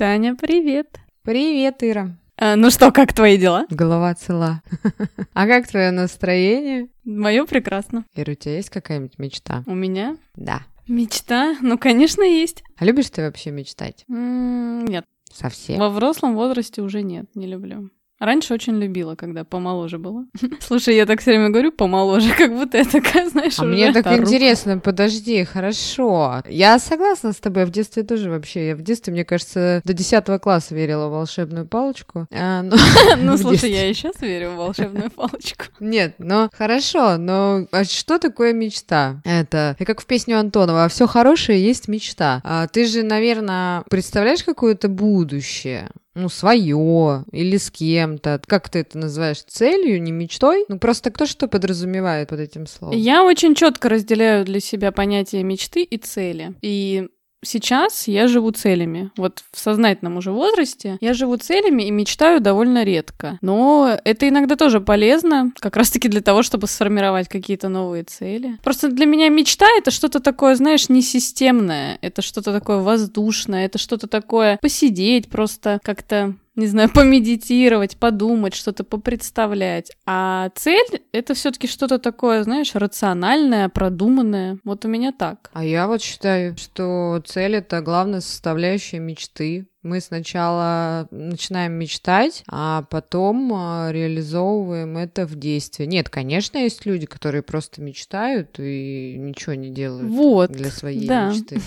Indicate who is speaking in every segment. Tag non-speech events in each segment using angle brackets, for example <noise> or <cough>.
Speaker 1: Таня, привет.
Speaker 2: Привет, Ира.
Speaker 1: А, ну что, как твои дела?
Speaker 2: Голова цела. <laughs> А как твое настроение?
Speaker 1: Мое прекрасно.
Speaker 2: Ира, у тебя есть какая-нибудь мечта?
Speaker 1: У меня?
Speaker 2: Да.
Speaker 1: Мечта? Ну, конечно, есть.
Speaker 2: А любишь ты вообще мечтать?
Speaker 1: М, Нет,
Speaker 2: Совсем?
Speaker 1: во взрослом возрасте уже нет, не люблю. Раньше очень любила, когда помоложе была. <laughs> Слушай, я так все время говорю помоложе, <laughs> как будто я такая, знаешь,
Speaker 2: А
Speaker 1: уже
Speaker 2: мне так
Speaker 1: старуха.
Speaker 2: интересно, подожди, хорошо. Я согласна с тобой, в детстве тоже вообще, я в детстве, мне кажется, до 10 класса верила в волшебную палочку. А, ну, <laughs>
Speaker 1: Ну, слушай, я и сейчас верю в волшебную палочку.
Speaker 2: Нет, но хорошо, но а что такое мечта? Это и как в песню Антонова, все хорошее есть мечта. А ты же, наверное, представляешь какое-то будущее? Ну, свое или с кем-то. Как ты это называешь? Целью, не мечтой? Ну, просто кто что подразумевает под этим словом?
Speaker 1: Я очень четко разделяю для себя понятие мечты и цели. И сейчас я живу целями. Вот в сознательном уже возрасте я живу целями и мечтаю довольно редко. Но это иногда тоже полезно, как раз-таки для того, чтобы сформировать какие-то новые цели. Просто для меня мечта — это что-то такое, знаешь, несистемное, это что-то такое воздушное, это что-то такое посидеть просто как-то не знаю, помедитировать, подумать, что-то попредставлять. А цель — это все таки что-то такое, знаешь, рациональное, продуманное. Вот у меня так.
Speaker 2: А я вот считаю, что цель это главная составляющая мечты. Мы сначала начинаем мечтать, а потом а, реализовываем это в действие. Нет, конечно, есть люди, которые просто мечтают и ничего не делают
Speaker 1: Вот.
Speaker 2: для своей
Speaker 1: да.
Speaker 2: мечты.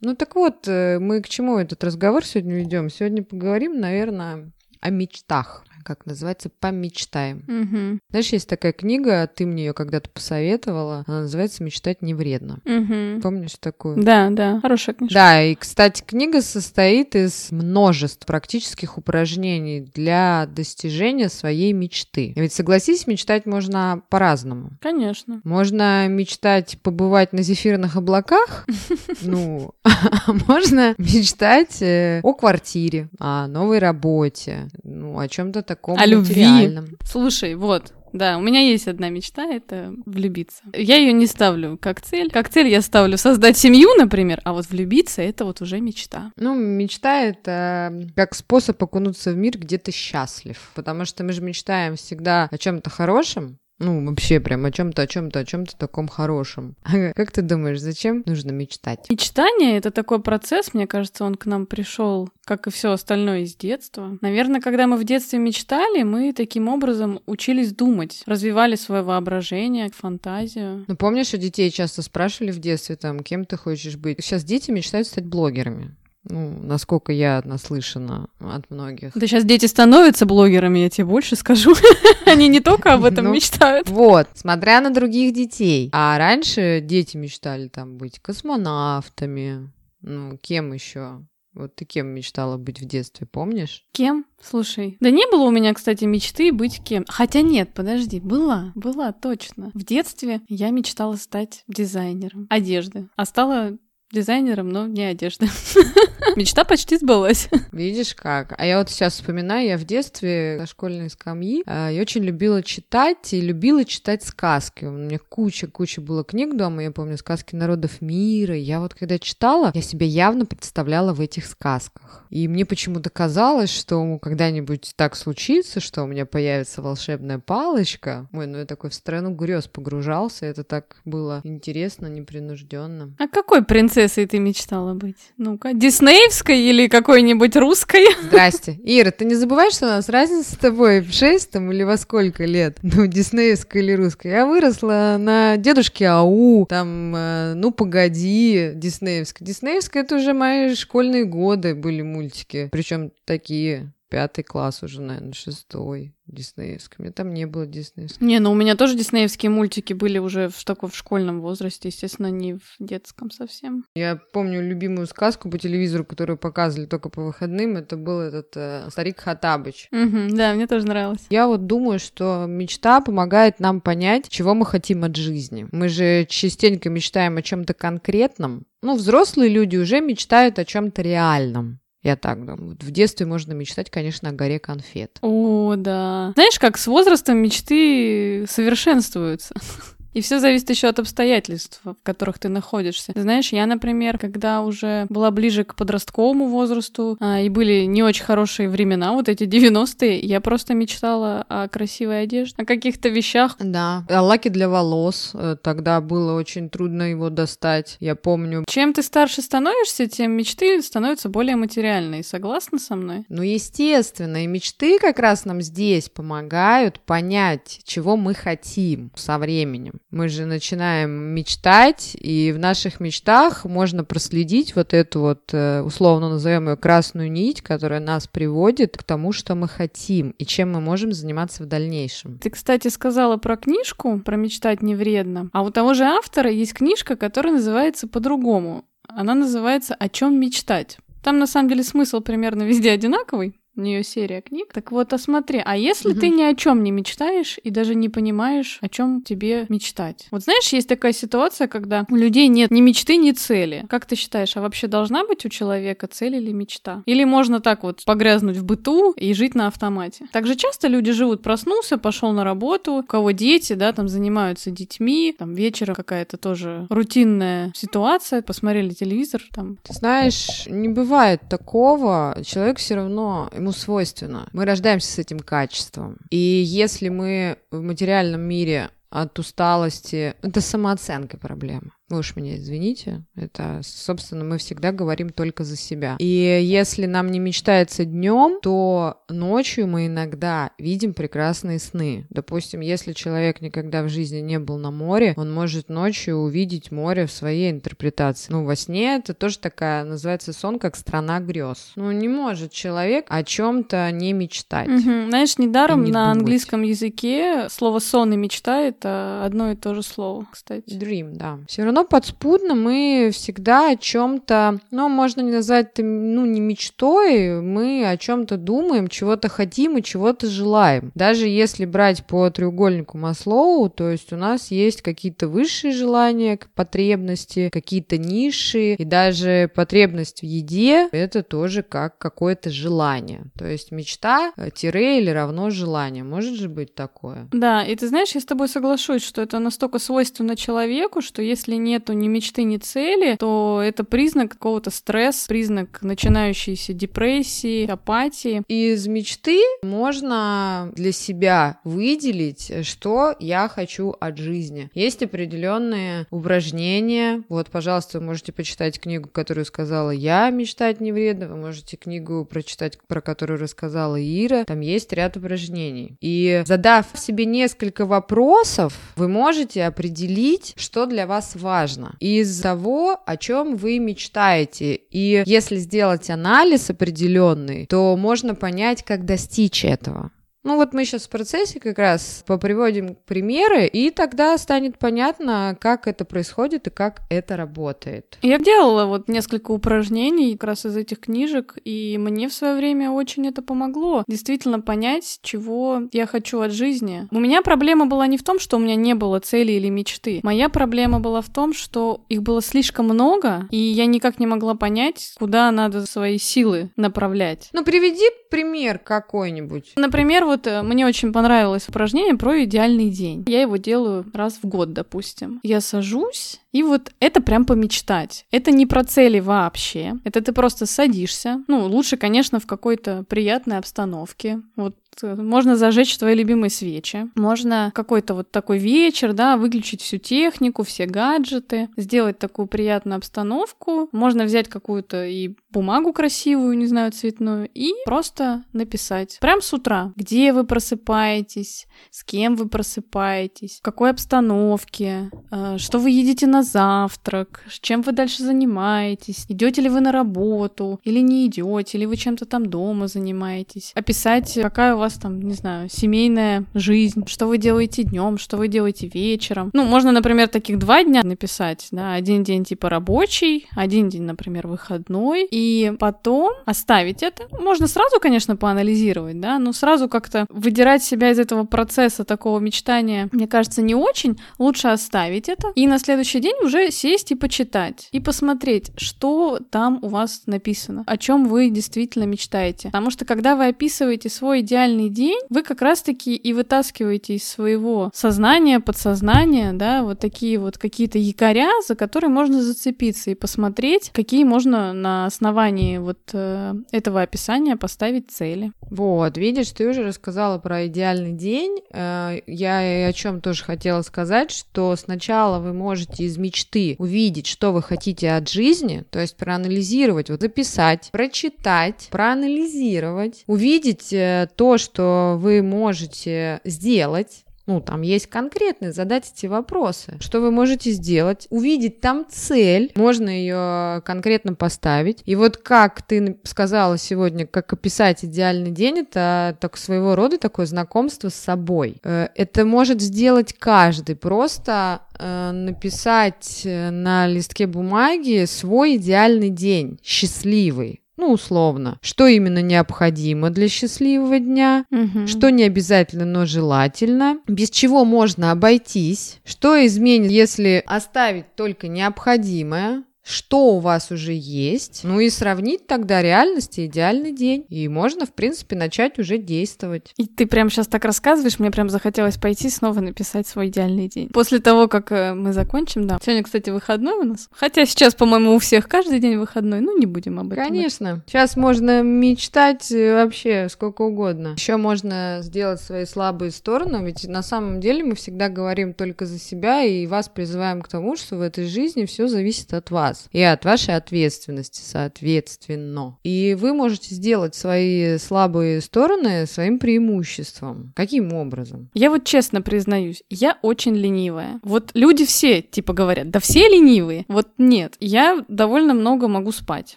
Speaker 2: Ну так вот, э, мы к чему этот разговор сегодня ведем? Сегодня поговорим, наверное, о мечтах. Как называется, помечтаем.
Speaker 1: Мгм.
Speaker 2: Знаешь, есть такая книга, ты мне ее когда-то посоветовала, она называется «Мечтать не вредно».
Speaker 1: Мгм.
Speaker 2: Помнишь такую?
Speaker 1: Да, да, хорошая книжка.
Speaker 2: Да, и, кстати, книга состоит из множеств практических упражнений для достижения своей мечты. И ведь, согласись, мечтать можно по-разному.
Speaker 1: Конечно.
Speaker 2: Можно мечтать побывать на зефирных облаках, <laughs> ну, <laughs> можно мечтать э, о квартире, о новой работе, ну, о чем-то таком
Speaker 1: О любви.
Speaker 2: материальном.
Speaker 1: Слушай, вот. Да, у меня есть одна мечта, это влюбиться. Я ее не ставлю как цель. Как цель я ставлю создать семью, например, а вот влюбиться это вот уже мечта.
Speaker 2: Ну, мечта — это как способ окунуться в мир, где ты счастлив. Потому что мы же мечтаем всегда о чем-то хорошем, ну, вообще прям о чем-то, о чем-то, о чем-то таком хорошем. <laughs> Как ты думаешь, зачем нужно мечтать?
Speaker 1: Мечтание это такой процесс, мне кажется, он к нам пришел, как и все остальное из детства. Наверное, когда мы в детстве мечтали, мы таким образом учились думать, развивали свое воображение, фантазию.
Speaker 2: Ну, помнишь, у детей часто спрашивали в детстве, там, кем ты хочешь быть? Сейчас дети мечтают стать блогерами. Ну, насколько я наслышана от многих.
Speaker 1: Да сейчас дети становятся блогерами, я тебе больше скажу. <laughs> Они не только об этом
Speaker 2: Ну,
Speaker 1: мечтают.
Speaker 2: Вот, смотря на других детей. А раньше дети мечтали там быть космонавтами. Ну, кем еще? Вот ты кем мечтала быть в детстве, помнишь?
Speaker 1: Кем? Слушай, да не было у меня, кстати, мечты быть кем. Хотя нет, подожди, была, была точно. В детстве я мечтала стать дизайнером одежды, а стала дизайнером, но не одежды. <laughs> Мечта почти сбылась.
Speaker 2: Видишь как? А я вот сейчас вспоминаю, я в детстве на школьной скамьи, а, я очень любила читать и любила читать сказки. У меня куча-куча было книг дома, я помню, сказки народов мира. Я вот когда читала, я себя явно представляла в этих сказках. И мне почему-то казалось, что когда-нибудь так случится, что у меня появится волшебная палочка. Ой, ну я такой в страну грез погружался, это так было интересно, непринужденно.
Speaker 1: А какой принцессой ты мечтала быть? Ну-ка, диснеевской или какой-нибудь русской? <laughs>
Speaker 2: Здрасте. Ира, ты не забывай, что у нас разница с тобой в 6 там, или во сколько лет? Ну, диснеевская или русская. Я выросла на дедушке Ау, там, э, ну, погоди, диснеевская. Диснеевская это уже мои школьные годы были мультики. Причем такие. Пятый класс уже, наверное, шестой. Меня там не было диснеевского.
Speaker 1: Не, ну у меня тоже диснеевские мультики были уже в таком в школьном возрасте, естественно, не в детском совсем.
Speaker 2: Я помню любимую сказку по телевизору, которую показывали только по выходным. Это был этот э, старик Хатабыч.
Speaker 1: Мгм, да, мне тоже нравилось.
Speaker 2: Я вот думаю, что мечта помогает нам понять, чего мы хотим от жизни. Мы же частенько мечтаем о чем-то конкретном. Ну, взрослые люди уже мечтают о чем-то реальном. Я так думаю. В детстве можно мечтать, конечно, о горе конфет.
Speaker 1: О, да. Знаешь, как с возрастом мечты совершенствуются. <laughs> И все зависит еще от обстоятельств, в которых ты находишься. Знаешь, я, например, когда уже была ближе к подростковому возрасту, а, и были не очень хорошие времена, вот эти 90-е, я просто мечтала о красивой одежде, о каких-то вещах.
Speaker 2: Да, о лаке для волос. Э, тогда было очень трудно его достать, я помню.
Speaker 1: Чем ты старше становишься, тем мечты становятся более материальные. Согласна со мной?
Speaker 2: Ну, естественно, и мечты как раз нам здесь помогают понять, чего мы хотим со временем. Мы же начинаем мечтать, и в наших мечтах можно проследить вот эту вот, э, условно назовем ее красную нить, которая нас приводит к тому, что мы хотим, и чем мы можем заниматься в дальнейшем.
Speaker 1: Ты, кстати, сказала про книжку, про мечтать не вредно. А у того же автора есть книжка, которая называется по-другому. Она называется «О чем мечтать». Там, на самом деле, смысл примерно везде одинаковый, у нее серия книг. Так вот, а смотри, а если угу. ты ни о чем не мечтаешь и даже не понимаешь, о чем тебе мечтать? Вот знаешь, есть такая ситуация, когда у людей нет ни мечты, ни цели. Как ты считаешь, а вообще должна быть у человека цель или мечта? Или можно так вот погрязнуть в быту и жить на автомате? Также часто люди живут, проснулся, пошел на работу, у кого дети, да, там занимаются детьми, там вечером какая-то тоже рутинная ситуация, посмотрели телевизор, там.
Speaker 2: Ты знаешь, не бывает такого, человек все равно ему свойственно. Мы рождаемся с этим качеством. И если мы в материальном мире от усталости, это самооценка проблема. Вы уж меня извините, это, собственно, мы всегда говорим только за себя. И если нам не мечтается днем, то ночью мы иногда видим прекрасные сны. Допустим, если человек никогда в жизни не был на море, он может ночью увидеть море в своей интерпретации. Ну, во сне это тоже такая, называется сон как страна грез. Ну, не может человек о чем-то не мечтать.
Speaker 1: Угу. Знаешь, недаром не на думать. английском языке слово сон и мечта это одно и то же слово, кстати.
Speaker 2: Dream, да. Все равно подспудно мы всегда о чем-то, ну, можно не назвать ну, не мечтой, мы о чем-то думаем, чего-то хотим и чего-то желаем. Даже если брать по треугольнику Маслоу, то есть у нас есть какие-то высшие желания, потребности, какие-то ниши, и даже потребность в еде, это тоже как какое-то желание. То есть мечта, э, тире или равно желание. Может же быть такое?
Speaker 1: Да, и ты знаешь, я с тобой соглашусь, что это настолько свойственно человеку, что если нету ни мечты, ни цели, то это признак какого-то стресса, признак начинающейся депрессии, апатии.
Speaker 2: Из мечты можно для себя выделить, что я хочу от жизни. Есть определенные упражнения. Вот, пожалуйста, вы можете почитать книгу, которую сказала я, «Мечтать не вредно». Вы можете книгу прочитать, про которую рассказала Ира. Там есть ряд упражнений. И задав себе несколько вопросов, вы можете определить, что для вас важно важно. Из того, о чем вы мечтаете. И если сделать анализ определенный, то можно понять, как достичь этого. Ну вот мы сейчас в процессе как раз поприводим примеры, и тогда станет понятно, как это происходит и как это работает.
Speaker 1: Я делала вот несколько упражнений как раз из этих книжек, и мне в свое время очень это помогло. Действительно понять, чего я хочу от жизни. У меня проблема была не в том, что у меня не было цели или мечты. Моя проблема была в том, что их было слишком много, и я никак не могла понять, куда надо свои силы направлять.
Speaker 2: Ну приведи пример какой-нибудь.
Speaker 1: Например, вот э, мне очень понравилось упражнение про идеальный день. Я его делаю раз в год, допустим. Я сажусь, и вот это прям помечтать. Это не про цели вообще. Это ты просто садишься. Ну, лучше, конечно, в какой-то приятной обстановке. Вот можно зажечь твои любимые свечи, можно какой-то вот такой вечер, да, выключить всю технику, все гаджеты, сделать такую приятную обстановку, можно взять какую-то и бумагу красивую, не знаю, цветную, и просто написать. Прям с утра, где вы просыпаетесь, с кем вы просыпаетесь, в какой обстановке, э, что вы едите на завтрак, чем вы дальше занимаетесь, идете ли вы на работу, или не идете, или вы чем-то там дома занимаетесь. Описать, какая у вас там, не знаю, семейная жизнь, что вы делаете днем, что вы делаете вечером. Ну, можно, например, таких два дня написать, да, один день типа рабочий, один день, например, выходной, и потом оставить это. Можно сразу, конечно, поанализировать, да, но сразу как-то выдирать себя из этого процесса такого мечтания, мне кажется, не очень. Лучше оставить это и на следующий день уже сесть и почитать, и посмотреть, что там у вас написано, о чем вы действительно мечтаете. Потому что когда вы описываете свой идеальный день, вы как раз-таки и вытаскиваете из своего сознания, подсознания, да, вот такие вот какие-то якоря, за которые можно зацепиться и посмотреть, какие можно на основании вот э, этого описания поставить цели.
Speaker 2: Вот, видишь, ты уже рассказала про идеальный день. Э, я о чем тоже хотела сказать, что сначала вы можете из мечты увидеть, что вы хотите от жизни, то есть проанализировать, вот записать, прочитать, проанализировать, увидеть э, то, что вы можете сделать, ну, там есть конкретные, задать эти вопросы. Что вы можете сделать? Увидеть там цель, можно ее конкретно поставить. И вот как ты сказала сегодня, как описать идеальный день, это так своего рода такое знакомство с собой. Э, это может сделать каждый, просто э, написать на листке бумаги свой идеальный день, счастливый ну, условно, что именно необходимо для счастливого дня, угу. что не обязательно, но желательно, без чего можно обойтись, что изменит, если оставить только необходимое, что у вас уже есть, ну и сравнить тогда реальность и идеальный день. И можно, в принципе, начать уже действовать.
Speaker 1: И ты прям сейчас так рассказываешь, мне прям захотелось пойти снова написать свой идеальный день. После того, как э, мы закончим, да. Сегодня, кстати, выходной у нас. Хотя сейчас, по-моему, у всех каждый день выходной, ну не будем об этом.
Speaker 2: Конечно. Сейчас можно мечтать э, вообще сколько угодно. Еще можно сделать свои слабые стороны, ведь на самом деле мы всегда говорим только за себя и вас призываем к тому, что в этой жизни все зависит от вас вас и от вашей ответственности, соответственно. И вы можете сделать свои слабые стороны своим преимуществом. Каким образом?
Speaker 1: Я вот честно признаюсь, я очень ленивая. Вот люди все типа говорят, да все ленивые. Вот нет, я довольно много могу спать.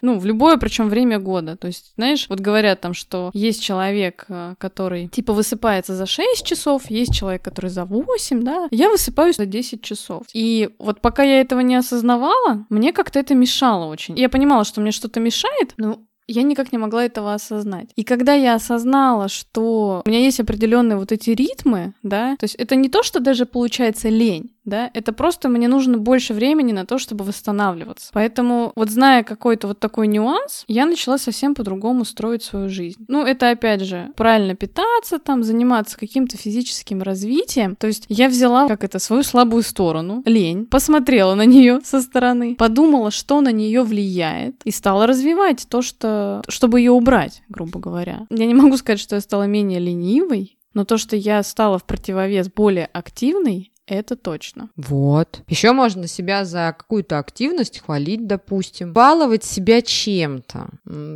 Speaker 1: Ну, в любое, причем время года. То есть, знаешь, вот говорят там, что есть человек, э, который типа высыпается за 6 часов, есть человек, который за 8, да. Я высыпаюсь за 10 часов. И вот пока я этого не осознавала, мне как как-то это мешало очень. Я понимала, что мне что-то мешает, но я никак не могла этого осознать. И когда я осознала, что у меня есть определенные вот эти ритмы, да, то есть это не то, что даже получается лень, да, это просто мне нужно больше времени на то, чтобы восстанавливаться. Поэтому вот зная какой-то вот такой нюанс, я начала совсем по-другому строить свою жизнь. Ну, это опять же правильно питаться, там, заниматься каким-то физическим развитием. То есть я взяла, как это, свою слабую сторону, лень, посмотрела на нее со стороны, подумала, что на нее влияет, и стала развивать то, что, чтобы ее убрать, грубо говоря. Я не могу сказать, что я стала менее ленивой, но то, что я стала в противовес более активной, это точно.
Speaker 2: Вот. Еще можно себя за какую-то активность хвалить, допустим. Баловать себя чем-то.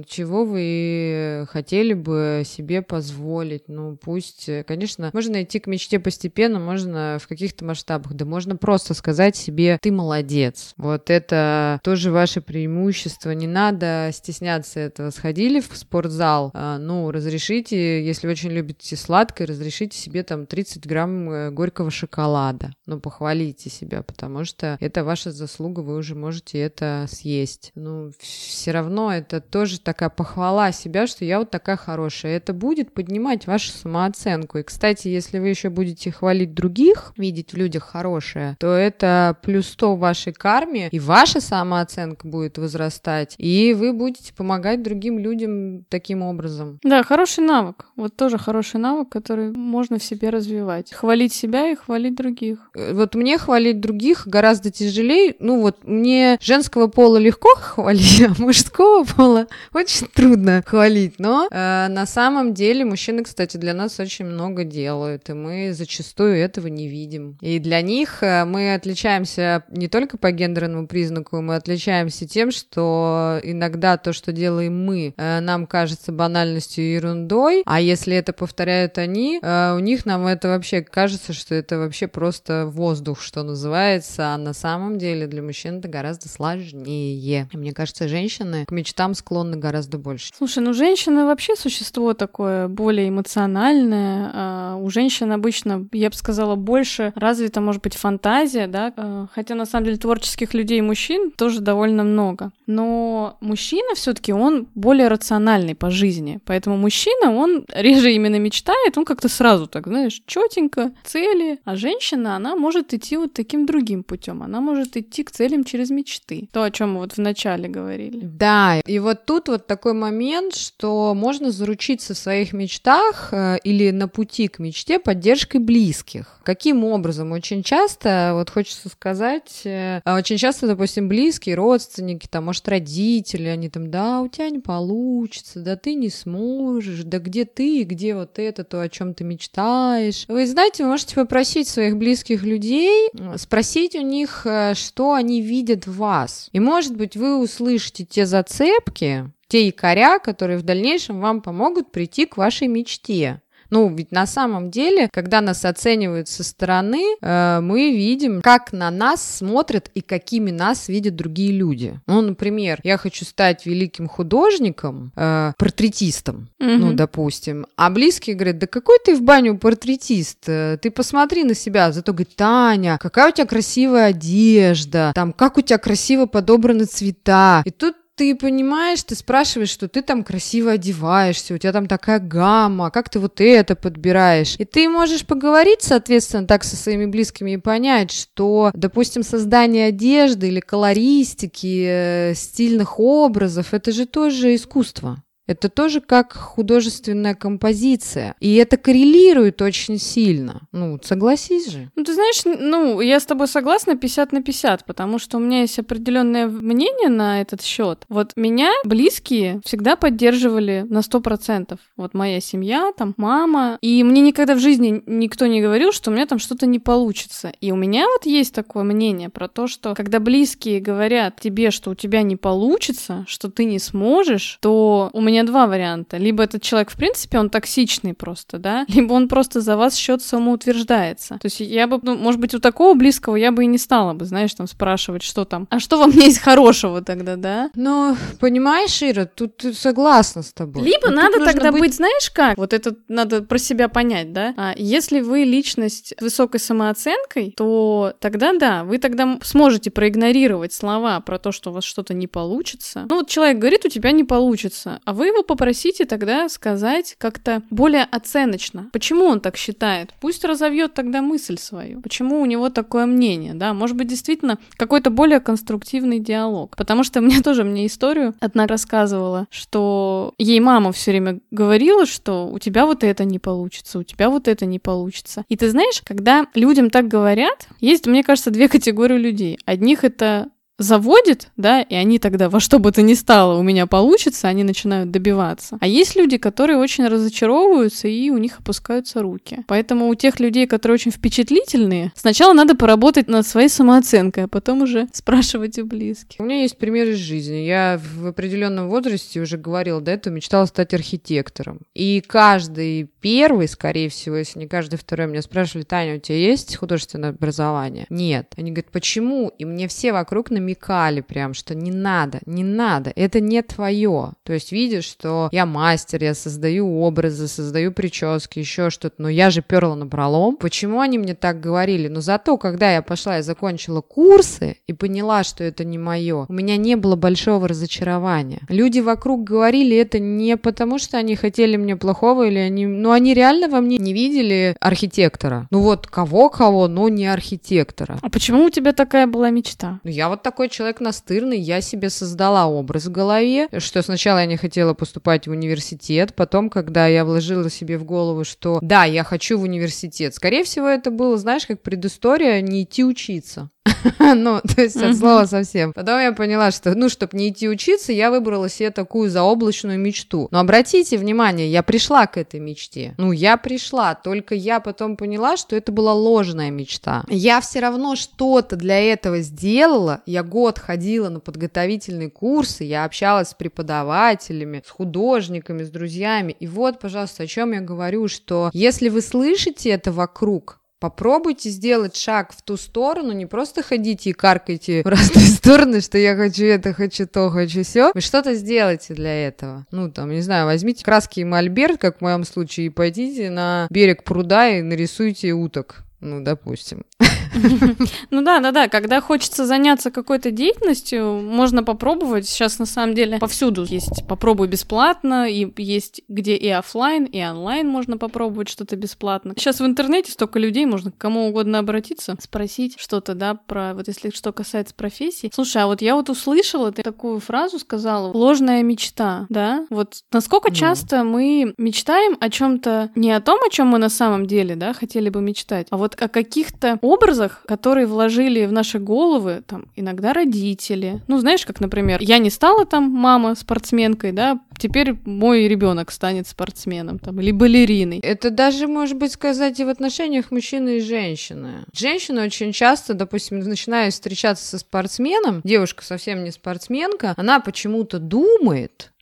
Speaker 2: Чего вы хотели бы себе позволить. Ну, пусть, конечно, можно идти к мечте постепенно, можно в каких-то масштабах. Да можно просто сказать себе, ты молодец. Вот это тоже ваше преимущество. Не надо стесняться этого. Сходили в спортзал, а, ну, разрешите, если очень любите сладкое, разрешите себе там 30 грамм э, горького шоколада надо. Ну, похвалите себя, потому что это ваша заслуга, вы уже можете это съесть. Ну, все равно это тоже такая похвала себя, что я вот такая хорошая. Это будет поднимать вашу самооценку. И, кстати, если вы еще будете хвалить других, видеть в людях хорошее, то это плюс 100 в вашей карме, и ваша самооценка будет возрастать, и вы будете помогать другим людям таким образом.
Speaker 1: Да, хороший навык. Вот тоже хороший навык, который можно в себе развивать. Хвалить себя и хвалить других других.
Speaker 2: Э, вот мне хвалить других гораздо тяжелее. Ну вот мне женского пола легко хвалить, <laughs> а мужского пола очень трудно хвалить. Но э, на самом деле мужчины, кстати, для нас очень много делают, и мы зачастую этого не видим. И для них э, мы отличаемся не только по гендерному признаку, мы отличаемся тем, что иногда то, что делаем мы, э, нам кажется банальностью и ерундой, а если это повторяют они, э, у них нам это вообще кажется, что это вообще просто просто воздух, что называется, а на самом деле для мужчин это гораздо сложнее. И мне кажется, женщины к мечтам склонны гораздо больше.
Speaker 1: Слушай, ну женщины вообще существо такое более эмоциональное. А у женщин обычно, я бы сказала, больше развита, может быть, фантазия, да, а, хотя на самом деле творческих людей мужчин тоже довольно много. Но мужчина все-таки он более рациональный по жизни, поэтому мужчина он реже именно мечтает, он как-то сразу так, знаешь, четенько, цели, а женщина действительно, она может идти вот таким другим путем. Она может идти к целям через мечты. То, о чем мы вот вначале говорили.
Speaker 2: Да, и вот тут вот такой момент, что можно заручиться в своих мечтах э, или на пути к мечте поддержкой близких. Каким образом? Очень часто, вот хочется сказать, э, очень часто, допустим, близкие, родственники, там, может, родители, они там, да, у тебя не получится, да ты не сможешь, да где ты, где вот это, то, о чем ты мечтаешь. Вы знаете, вы можете попросить своих близких людей, спросить у них, э, что они видят в вас. И, может быть, вы услышите те зацепки, те якоря, которые в дальнейшем вам помогут прийти к вашей мечте. Ну, ведь на самом деле, когда нас оценивают со стороны, э, мы видим, как на нас смотрят и какими нас видят другие люди. Ну, например, я хочу стать великим художником, э, портретистом, mm-hmm. ну, допустим, а близкие говорят, да какой ты в баню портретист, э, ты посмотри на себя, зато говорит, Таня, какая у тебя красивая одежда, там, как у тебя красиво подобраны цвета. И тут ты понимаешь, ты спрашиваешь, что ты там красиво одеваешься, у тебя там такая гамма, как ты вот это подбираешь. И ты можешь поговорить, соответственно, так со своими близкими и понять, что, допустим, создание одежды или колористики, э, стильных образов, это же тоже искусство. Это тоже как художественная композиция. И это коррелирует очень сильно. Ну, согласись же.
Speaker 1: Ну, ты знаешь, ну, я с тобой согласна 50 на 50, потому что у меня есть определенное мнение на этот счет. Вот меня близкие всегда поддерживали на 100%. Вот моя семья, там, мама. И мне никогда в жизни никто не говорил, что у меня там что-то не получится. И у меня вот есть такое мнение про то, что когда близкие говорят тебе, что у тебя не получится, что ты не сможешь, то у меня меня два варианта. Либо этот человек, в принципе, он токсичный просто, да, <laughs> либо он просто за вас счет самоутверждается. То есть я бы, ну, может быть, у такого близкого я бы и не стала бы, знаешь, там спрашивать, что там. А что во мне есть хорошего тогда, да?
Speaker 2: Ну, понимаешь, Ира, тут согласна с тобой.
Speaker 1: Либо тут надо тогда быть... быть, знаешь как? Вот это надо про себя понять, да? А если вы личность с высокой самооценкой, то тогда да, вы тогда сможете проигнорировать слова про то, что у вас что-то не получится. Ну вот человек говорит, у тебя не получится, а вы его попросите тогда сказать как-то более оценочно. Почему он так считает? Пусть разовьет тогда мысль свою. Почему у него такое мнение, да? Может быть, действительно какой-то более конструктивный диалог. Потому что <laughs> мне тоже мне историю одна рассказывала, что ей мама все время говорила, что у тебя вот это не получится, у тебя вот это не получится. И ты знаешь, когда людям так говорят, есть, мне кажется, две категории людей. Одних это заводит, да, и они тогда во что бы то ни стало у меня получится, они начинают добиваться. А есть люди, которые очень разочаровываются и у них опускаются руки. Поэтому у тех людей, которые очень впечатлительные, сначала надо поработать над своей самооценкой, а потом уже <laughs> спрашивать у близких.
Speaker 2: У меня есть пример из жизни. Я в определенном возрасте уже говорила до этого, мечтала стать архитектором. И каждый первый, скорее всего, если не каждый второй, меня спрашивали, Таня, у тебя есть художественное образование? Нет. Они говорят, почему? И мне все вокруг намекали, прям, что не надо, не надо, это не твое. То есть видишь, что я мастер, я создаю образы, создаю прически, еще что-то, но я же перла на пролом. Почему они мне так говорили? Но зато, когда я пошла и закончила курсы и поняла, что это не мое, у меня не было большого разочарования. Люди вокруг говорили это не потому, что они хотели мне плохого или они... Ну, они реально во мне не видели архитектора. Ну вот кого-кого, но не архитектора.
Speaker 1: А почему у тебя такая была мечта?
Speaker 2: Ну, я вот такой человек настырный, я себе создала образ в голове, что сначала я не хотела поступать в университет, потом, когда я вложила себе в голову, что да, я хочу в университет, скорее всего, это было, знаешь, как предыстория не идти учиться. <laughs> ну, то есть от слова совсем. Потом я поняла, что, ну, чтобы не идти учиться, я выбрала себе такую заоблачную мечту. Но обратите внимание, я пришла к этой мечте. Ну, я пришла, только я потом поняла, что это была ложная мечта. Я все равно что-то для этого сделала. Я год ходила на подготовительные курсы, я общалась с преподавателями, с художниками, с друзьями. И вот, пожалуйста, о чем я говорю, что если вы слышите это вокруг, Попробуйте сделать шаг в ту сторону, не просто ходите и каркайте в разные <laughs> стороны, что я хочу это, хочу то, хочу все. Вы что-то сделайте для этого. Ну, там, не знаю, возьмите краски и мольберт, как в моем случае, и пойдите на берег пруда и нарисуйте уток. Ну, допустим. <laughs> <laughs>
Speaker 1: Ну да, да, да, когда хочется заняться какой-то деятельностью, можно попробовать. Сейчас на самом деле повсюду есть попробуй бесплатно, и есть где и офлайн, и онлайн можно попробовать что-то бесплатно. Сейчас в интернете столько людей, можно к кому угодно обратиться, спросить что-то, да, про вот если что касается профессии. Слушай, а вот я вот услышала, ты такую фразу сказала, ложная мечта, да? Вот насколько часто мы мечтаем о чем-то не о том, о чем мы на самом деле, да, хотели бы мечтать, а вот о каких-то образах, которые вложили в наши головы, там, иногда родители. Ну, знаешь, как, например, я не стала там мама спортсменкой, да, теперь мой ребенок станет спортсменом, там, или балериной.
Speaker 2: Это даже, может быть, сказать и в отношениях мужчины и женщины. Женщина очень часто, допустим, начиная встречаться со спортсменом, девушка совсем не спортсменка, она почему-то думает,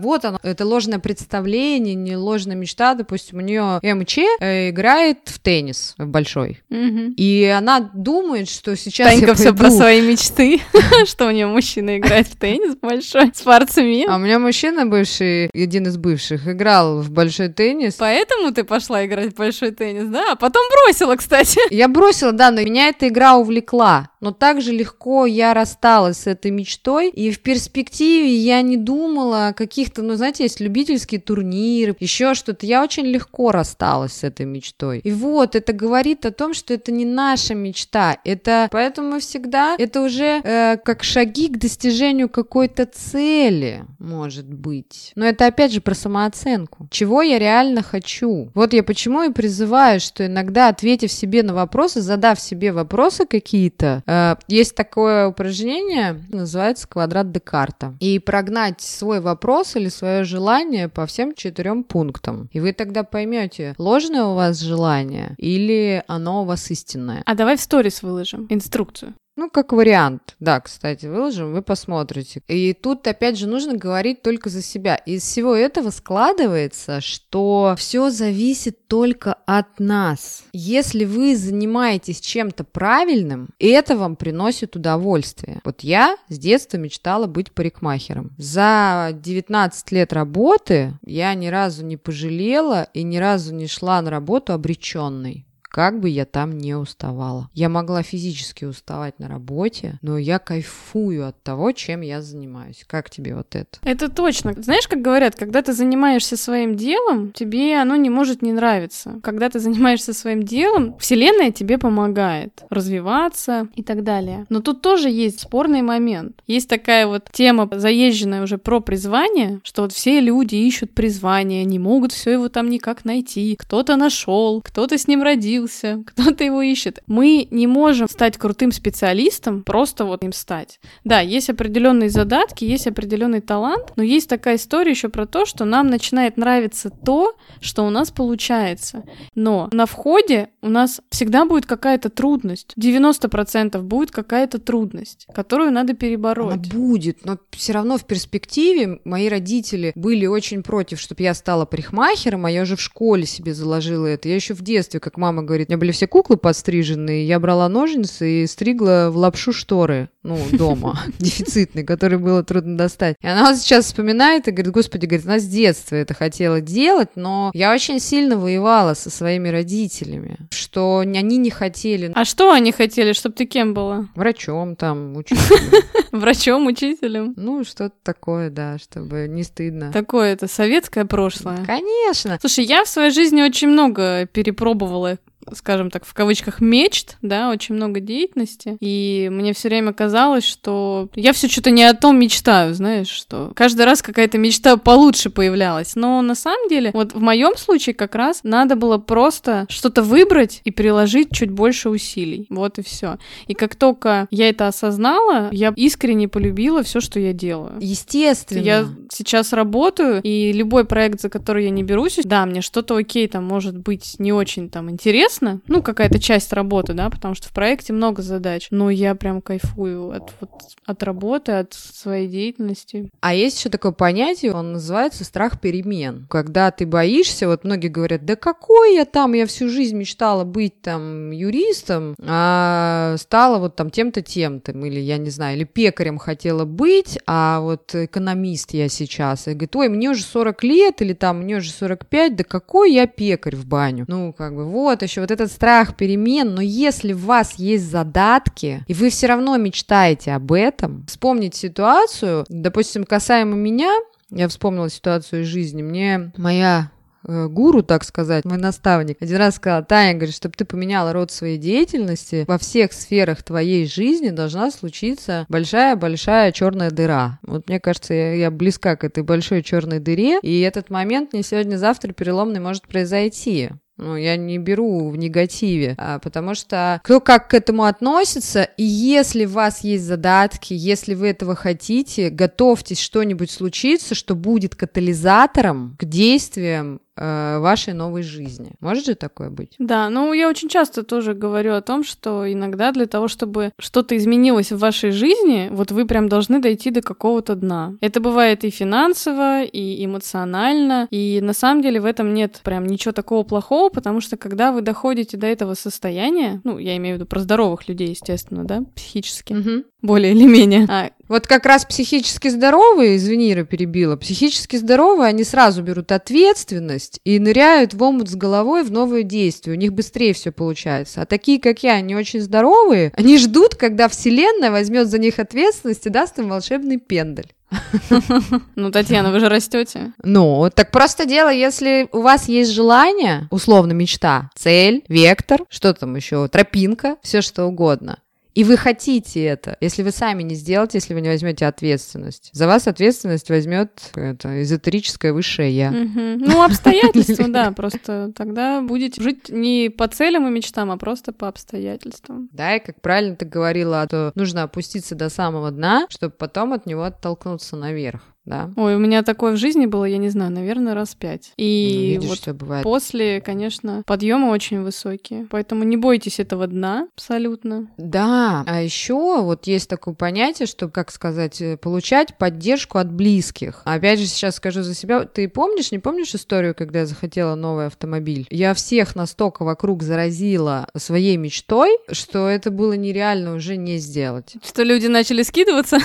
Speaker 2: вот оно, это ложное представление, не ложная мечта, допустим, у нее МЧ э, играет в теннис в большой, и она думает, что сейчас
Speaker 1: Танька
Speaker 2: я
Speaker 1: все про свои <laughs> мечты, <laughs> что у нее мужчина играет в теннис большой, спортсмен.
Speaker 2: А у меня мужчина бывший, один из бывших, играл в большой теннис.
Speaker 1: Поэтому ты пошла играть в большой теннис, да? А потом бросила, кстати.
Speaker 2: Я бросила, да, но меня эта игра увлекла. Но так же легко я рассталась с этой мечтой, и в перспективе я не думала о каких-то, ну, знаете, есть любительские турниры, еще что-то. Я очень легко рассталась с этой мечтой. И вот, это говорит о том, что это не наша мечта. Это поэтому всегда это уже э, как шаги к достижению какой-то цели, может быть. Но это опять же про самооценку. Чего я реально хочу? Вот я почему и призываю, что иногда ответив себе на вопросы, задав себе вопросы какие-то, э, есть такое упражнение, называется квадрат Декарта. И прогнать свой вопрос или свое желание по всем четырем пунктам. И вы тогда поймете, ложное у вас желание или оно у вас истинное.
Speaker 1: А давай в сторис выложим инструкцию.
Speaker 2: Ну, как вариант. Да, кстати, выложим, вы посмотрите. И тут, опять же, нужно говорить только за себя. Из всего этого складывается, что все зависит только от нас. Если вы занимаетесь чем-то правильным, это вам приносит удовольствие. Вот я с детства мечтала быть парикмахером. За 19 лет работы я ни разу не пожалела и ни разу не шла на работу обреченной как бы я там не уставала. Я могла физически уставать на работе, но я кайфую от того, чем я занимаюсь. Как тебе вот это?
Speaker 1: Это точно. Знаешь, как говорят, когда ты занимаешься своим делом, тебе оно не может не нравиться. Когда ты занимаешься своим делом, Вселенная тебе помогает развиваться и так далее. Но тут тоже есть спорный момент. Есть такая вот тема, заезженная уже про призвание, что вот все люди ищут призвание, не могут все его там никак найти. Кто-то нашел, кто-то с ним родился, <laughs> кто-то его ищет. Мы не можем стать крутым специалистом, просто вот им стать. Да, есть определенные задатки, есть определенный талант, но есть такая история еще про то, что нам начинает нравиться то, что у нас получается. Но на входе у нас всегда будет какая-то трудность. 90% будет какая-то трудность, которую надо
Speaker 2: Она
Speaker 1: перебороть.
Speaker 2: будет, но все равно в перспективе мои родители были очень против, чтобы я стала парикмахером, а я уже в школе себе заложила это. Я еще в детстве, как мама говорит, у меня были все куклы подстриженные, я брала ножницы и стригла в лапшу шторы, ну, дома, <laughs> дефицитные, которые было трудно достать. И она сейчас вспоминает и говорит, господи, говорит, она с детства это хотела делать, но я очень сильно воевала со своими родителями, что они не хотели
Speaker 1: А что они хотели, чтобы ты кем была?
Speaker 2: врачом там, учителем. <laughs>
Speaker 1: Врачом, учителем?
Speaker 2: Ну, что-то такое, да, чтобы не стыдно.
Speaker 1: Такое это советское прошлое.
Speaker 2: Конечно.
Speaker 1: Слушай, я в своей жизни очень много перепробовала скажем так, в кавычках, мечт, да, очень много деятельности, и мне все время казалось, что я все что-то не о том мечтаю, знаешь, что каждый раз какая-то мечта получше появлялась, но на самом деле, вот в моем случае как раз надо было просто что-то выбрать и приложить чуть больше усилий, вот и все. И как только я это осознала, я искренне полюбила все, что я делаю.
Speaker 2: Естественно.
Speaker 1: Я сейчас работаю, и любой проект, за который я не берусь, да, мне что-то окей, там может быть не очень там интересно, ну, какая-то часть работы, да, потому что в проекте много задач, но я прям кайфую от, вот, от работы, от своей деятельности.
Speaker 2: А есть еще такое понятие, он называется страх перемен. Когда ты боишься, вот многие говорят, да какой я там, я всю жизнь мечтала быть там юристом, а стала вот там тем-то, тем-то, или я не знаю, или пекарем хотела быть, а вот экономист я сейчас. И говорит, ой, мне уже 40 лет, или там мне уже 45, да какой я пекарь в баню. Ну, как бы вот, еще вот этот страх перемен, но если у вас есть задатки, и вы все равно мечтаете об этом, вспомнить ситуацию, допустим, касаемо меня, я вспомнила ситуацию из жизни. Мне моя Э, гуру, так сказать, мой наставник, один раз сказал, Таня, говорит, чтобы ты поменяла род своей деятельности, во всех сферах твоей жизни должна случиться большая-большая черная дыра. Вот мне кажется, я, я близка к этой большой черной дыре, и этот момент не сегодня-завтра переломный может произойти. Ну, я не беру в негативе, а, потому что кто как к этому относится, и если у вас есть задатки, если вы этого хотите, готовьтесь что-нибудь случиться, что будет катализатором к действиям э, вашей новой жизни. Может же такое быть?
Speaker 1: Да, ну я очень часто тоже говорю о том, что иногда для того, чтобы что-то изменилось в вашей жизни, вот вы прям должны дойти до какого-то дна. Это бывает и финансово, и эмоционально, и на самом деле в этом нет прям ничего такого плохого, потому что когда вы доходите до этого состояния, ну, я имею в виду про здоровых людей, естественно, да, психически, угу. Более или менее, а,
Speaker 2: вот как раз психически здоровые, извини, Ира перебила, психически здоровые, они сразу берут ответственность и ныряют в омут с головой в новые действия. У них быстрее все получается. А такие, как я, они очень здоровые, они ждут, когда Вселенная возьмет за них ответственность и даст им волшебный пендель. <laughs>
Speaker 1: Ну, Татьяна, вы же растете.
Speaker 2: Ну, так просто дело, если у вас есть желание, условно мечта, цель, вектор, что там еще, тропинка, все что угодно, и вы хотите это. Если вы сами не сделаете, если вы не возьмете ответственность. За вас ответственность возьмет это эзотерическое высшее я.
Speaker 1: Ну, обстоятельства, <laughs> да. Просто тогда будете жить не по целям и мечтам, а просто по обстоятельствам.
Speaker 2: Да, и как правильно ты говорила, то нужно опуститься до самого дна, чтобы потом от него оттолкнуться наверх да.
Speaker 1: Ой, у меня такое в жизни было, я не знаю, наверное, раз пять. И ну, видишь, вот бывает. после, конечно, подъемы очень высокие. Поэтому не бойтесь этого дна абсолютно.
Speaker 2: Да, а еще вот есть такое понятие, что, как сказать, э, получать поддержку от близких. Опять же, сейчас скажу за себя. Ты помнишь, не помнишь историю, когда я захотела новый автомобиль? Я всех настолько вокруг заразила своей мечтой, что это было нереально уже не сделать.
Speaker 1: Что люди начали скидываться?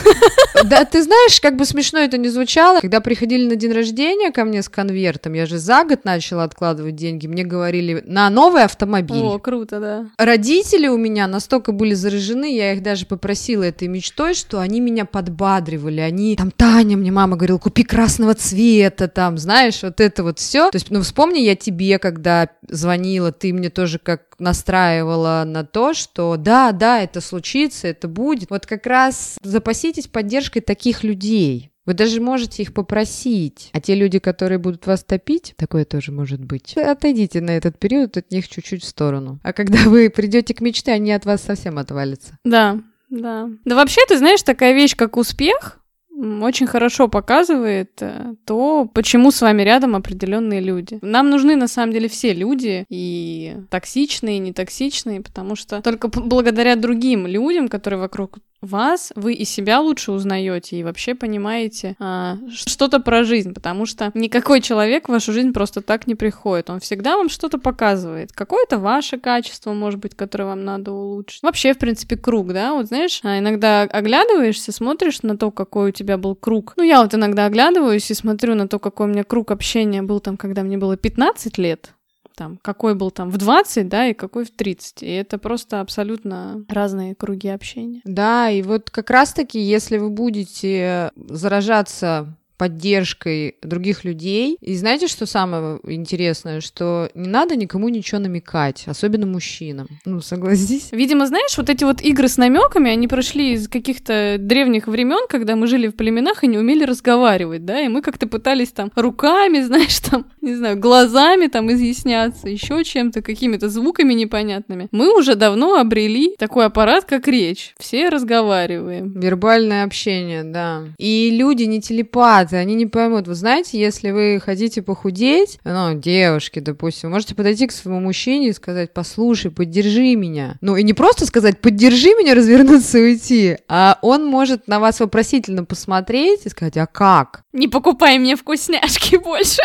Speaker 2: Да, ты знаешь, как бы смешно это не не звучало. Когда приходили на день рождения ко мне с конвертом, я же за год начала откладывать деньги, мне говорили на новый автомобиль.
Speaker 1: О, круто, да.
Speaker 2: Родители у меня настолько были заражены, я их даже попросила этой мечтой, что они меня подбадривали. Они там, Таня, мне мама говорила, купи красного цвета, там, знаешь, вот это вот все. То есть, ну, вспомни, я тебе, когда звонила, ты мне тоже как настраивала на то, что да, да, это случится, это будет. Вот как раз запаситесь поддержкой таких людей. Вы даже можете их попросить. А те люди, которые будут вас топить, такое тоже может быть. Отойдите на этот период от них чуть-чуть в сторону. А когда вы придете к мечте, они от вас совсем отвалятся.
Speaker 1: Да, да. Да вообще, ты знаешь, такая вещь, как успех, очень хорошо показывает э, то, почему с вами рядом определенные люди. Нам нужны на самом деле все люди, и токсичные, и нетоксичные, потому что только благодаря другим людям, которые вокруг вас, вы и себя лучше узнаете и вообще понимаете а, что-то про жизнь, потому что никакой человек в вашу жизнь просто так не приходит. Он всегда вам что-то показывает. Какое-то ваше качество, может быть, которое вам надо улучшить. Вообще, в принципе, круг, да? Вот знаешь, а иногда оглядываешься, смотришь на то, какой у тебя был круг. Ну, я вот иногда оглядываюсь и смотрю на то, какой у меня круг общения был там, когда мне было 15 лет там, какой был там в 20, да, и какой в 30. И это просто абсолютно разные круги общения.
Speaker 2: Да, и вот как раз-таки, если вы будете заражаться поддержкой других людей. И знаете, что самое интересное? Что не надо никому ничего намекать, особенно мужчинам. Ну, согласись.
Speaker 1: Видимо, знаешь, вот эти вот игры с намеками, они прошли из каких-то древних времен, когда мы жили в племенах и не умели разговаривать, да, и мы как-то пытались там руками, <laughs> знаешь, там, не знаю, глазами там изъясняться, еще чем-то, какими-то звуками непонятными. Мы уже давно обрели такой аппарат, как речь. Все разговариваем.
Speaker 2: Вербальное общение, да. И люди не телепаты, ребята, они не поймут. Вы знаете, если вы хотите похудеть, ну, девушки, допустим, можете подойти к своему мужчине и сказать, послушай, поддержи меня. Ну, и не просто сказать, поддержи меня, развернуться и уйти, а он может на вас вопросительно посмотреть и сказать, а как?
Speaker 1: Не покупай мне вкусняшки больше.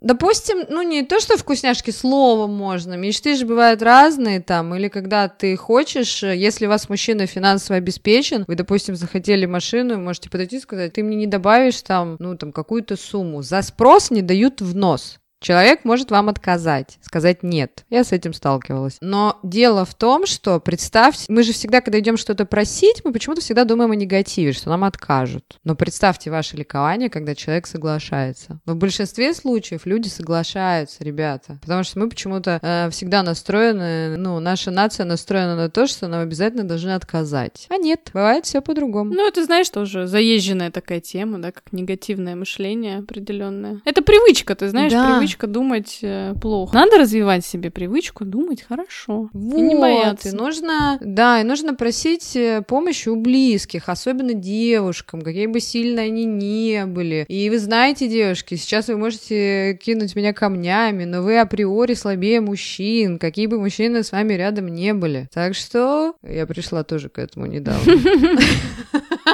Speaker 2: Допустим, ну не то, что вкусняшки словом можно, мечты же бывают разные там, или когда ты хочешь, если у вас мужчина финансово обеспечен, вы, допустим, захотели машину, можете подойти и сказать, ты мне не добавишь там, ну там какую-то сумму, за спрос не дают в нос. Человек может вам отказать, сказать нет. Я с этим сталкивалась. Но дело в том, что представьте, мы же всегда, когда идем что-то просить, мы почему-то всегда думаем о негативе, что нам откажут. Но представьте ваше ликование, когда человек соглашается. В большинстве случаев люди соглашаются, ребята. Потому что мы почему-то э, всегда настроены, ну, наша нация настроена на то, что нам обязательно должны отказать. А нет, бывает все по-другому.
Speaker 1: Ну, это, знаешь, тоже заезженная такая тема, да, как негативное мышление определенное. Это привычка, ты знаешь,
Speaker 2: Да.
Speaker 1: привычка думать э, плохо. Надо развивать себе привычку думать хорошо.
Speaker 2: Вот,
Speaker 1: И не бояться.
Speaker 2: и нужно, да, и нужно просить э, помощи у близких, особенно девушкам, какие бы сильные они ни были. И вы знаете, девушки, сейчас вы можете кинуть меня камнями, но вы априори слабее мужчин, какие бы мужчины с вами рядом не были. Так что я пришла тоже к этому недавно. <laughs>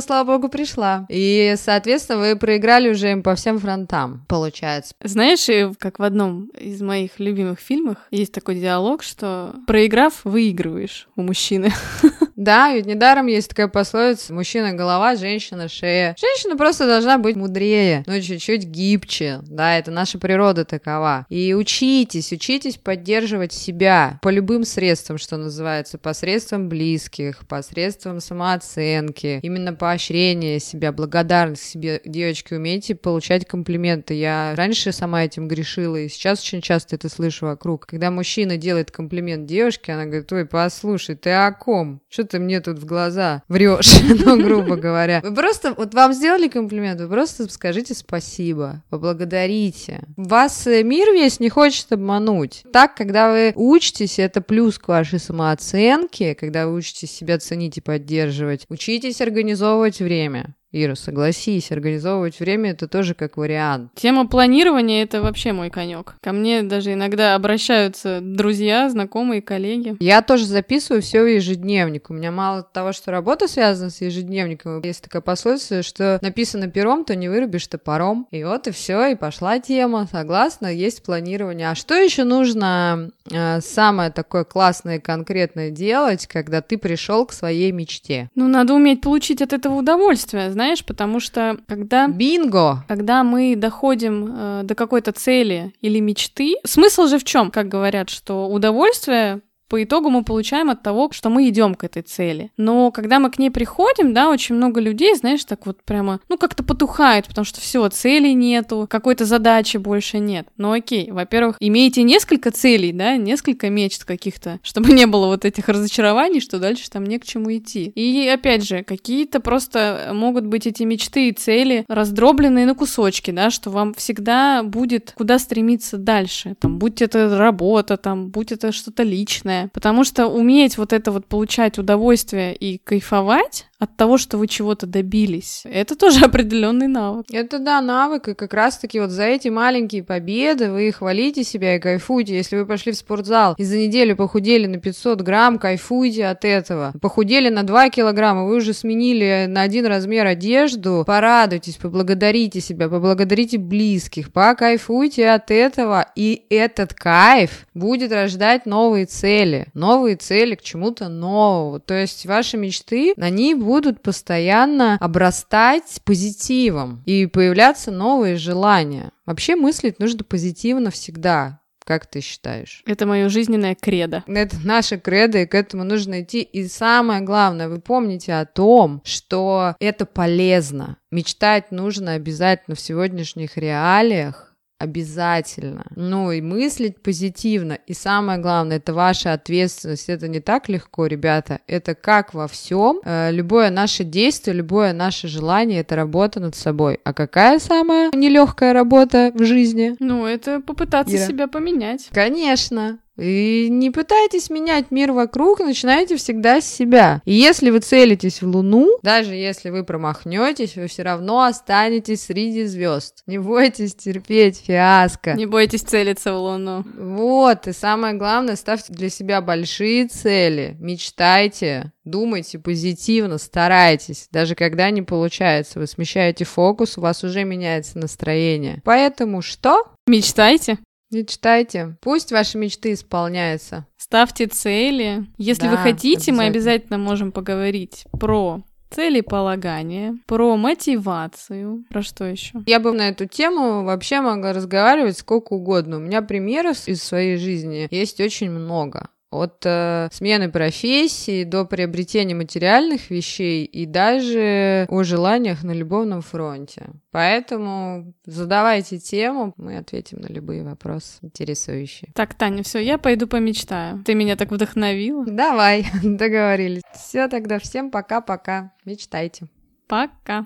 Speaker 2: Слава богу, пришла. И, соответственно, вы проиграли уже им по всем фронтам, получается.
Speaker 1: Знаешь, как в одном из моих любимых фильмов есть такой диалог, что проиграв, выигрываешь у мужчины. <laughs>
Speaker 2: Да, ведь недаром есть такая пословица «мужчина голова, женщина шея». Женщина просто должна быть мудрее, но чуть-чуть гибче, да, это наша природа такова. И учитесь, учитесь поддерживать себя по любым средствам, что называется, посредством близких, посредством самооценки, именно поощрения себя, благодарность себе. Девочки, умейте получать комплименты. Я раньше сама этим грешила, и сейчас очень часто это слышу вокруг. Когда мужчина делает комплимент девушке, она говорит, ой, послушай, ты о ком? Что ты мне тут в глаза врешь, <laughs> ну, грубо говоря. Вы просто, вот вам сделали комплимент, вы просто скажите спасибо, поблагодарите. Вас э, мир весь не хочет обмануть. Так, когда вы учитесь, это плюс к вашей самооценке, когда вы учитесь себя ценить и поддерживать, учитесь организовывать время. Ира, согласись, организовывать время это тоже как вариант.
Speaker 1: Тема планирования — это вообще мой конек. Ко мне даже иногда обращаются друзья, знакомые, коллеги.
Speaker 2: Я тоже записываю все в ежедневник. У меня мало того, что работа связана с ежедневником. Есть такая пословица, что написано пером, то не вырубишь топором. И вот и все, и пошла тема. Согласна, есть планирование. А что еще нужно э, самое такое классное и конкретное делать, когда ты пришел к своей мечте?
Speaker 1: Ну, надо уметь получить от этого удовольствие, знаешь, потому что когда...
Speaker 2: Бинго!
Speaker 1: Когда мы доходим э, до какой-то цели или мечты, смысл же в чем, как говорят, что удовольствие по итогу мы получаем от того, что мы идем к этой цели. Но когда мы к ней приходим, да, очень много людей, знаешь, так вот прямо, ну, как-то потухает, потому что все, целей нету, какой-то задачи больше нет. Ну, окей, во-первых, имейте несколько целей, да, несколько мечт каких-то, чтобы не было вот этих разочарований, что дальше там не к чему идти. И, опять же, какие-то просто могут быть эти мечты и цели раздробленные на кусочки, да, что вам всегда будет куда стремиться дальше. Там, будь это работа, там, будь это что-то личное, Потому что уметь вот это вот получать удовольствие и кайфовать от того, что вы чего-то добились, это тоже <laughs> определенный навык.
Speaker 2: Это да, навык, и как раз-таки вот за эти маленькие победы вы хвалите себя и кайфуйте. Если вы пошли в спортзал и за неделю похудели на 500 грамм, кайфуйте от этого. Похудели на 2 килограмма, вы уже сменили на один размер одежду, порадуйтесь, поблагодарите себя, поблагодарите близких, покайфуйте от этого, и этот кайф будет рождать новые цели, новые цели к чему-то новому. То есть ваши мечты, они будут постоянно обрастать позитивом и появляться новые желания. Вообще мыслить нужно позитивно всегда. Как ты считаешь?
Speaker 1: Это мое жизненное кредо.
Speaker 2: Это наша кредо, и к этому нужно идти. И самое главное, вы помните о том, что это полезно. Мечтать нужно обязательно в сегодняшних реалиях, обязательно. Ну и мыслить позитивно. И самое главное, это ваша ответственность. Это не так легко, ребята. Это как во всем. Э, любое наше действие, любое наше желание — это работа над собой. А какая самая нелегкая работа в жизни?
Speaker 1: Ну, это попытаться
Speaker 2: Ира.
Speaker 1: себя поменять.
Speaker 2: Конечно. И не пытайтесь менять мир вокруг, начинайте всегда с себя. И если вы целитесь в Луну, даже если вы промахнетесь, вы все равно останетесь среди звезд. Не бойтесь терпеть фиаско.
Speaker 1: Не бойтесь целиться в Луну.
Speaker 2: Вот, и самое главное, ставьте для себя большие цели, мечтайте, думайте позитивно, старайтесь. Даже когда не получается, вы смещаете фокус, у вас уже меняется настроение. Поэтому что?
Speaker 1: Мечтайте.
Speaker 2: Мечтайте. Пусть ваши мечты исполняются.
Speaker 1: Ставьте цели. Если вы
Speaker 2: Да,
Speaker 1: хотите, мы
Speaker 2: обязательно.
Speaker 1: обязательно можем поговорить про целеполагание, про мотивацию, про что еще?
Speaker 2: Я бы на эту тему вообще могла разговаривать сколько угодно. У меня примеров из своей жизни есть очень много. От э, смены профессии до приобретения материальных вещей и даже о желаниях на любовном фронте. Поэтому задавайте тему, мы ответим на любые вопросы интересующие.
Speaker 1: Так, Таня, все, я пойду помечтаю. Ты меня так вдохновила.
Speaker 2: Давай, <laughs> договорились. Все тогда, всем пока-пока. Мечтайте.
Speaker 1: Пока.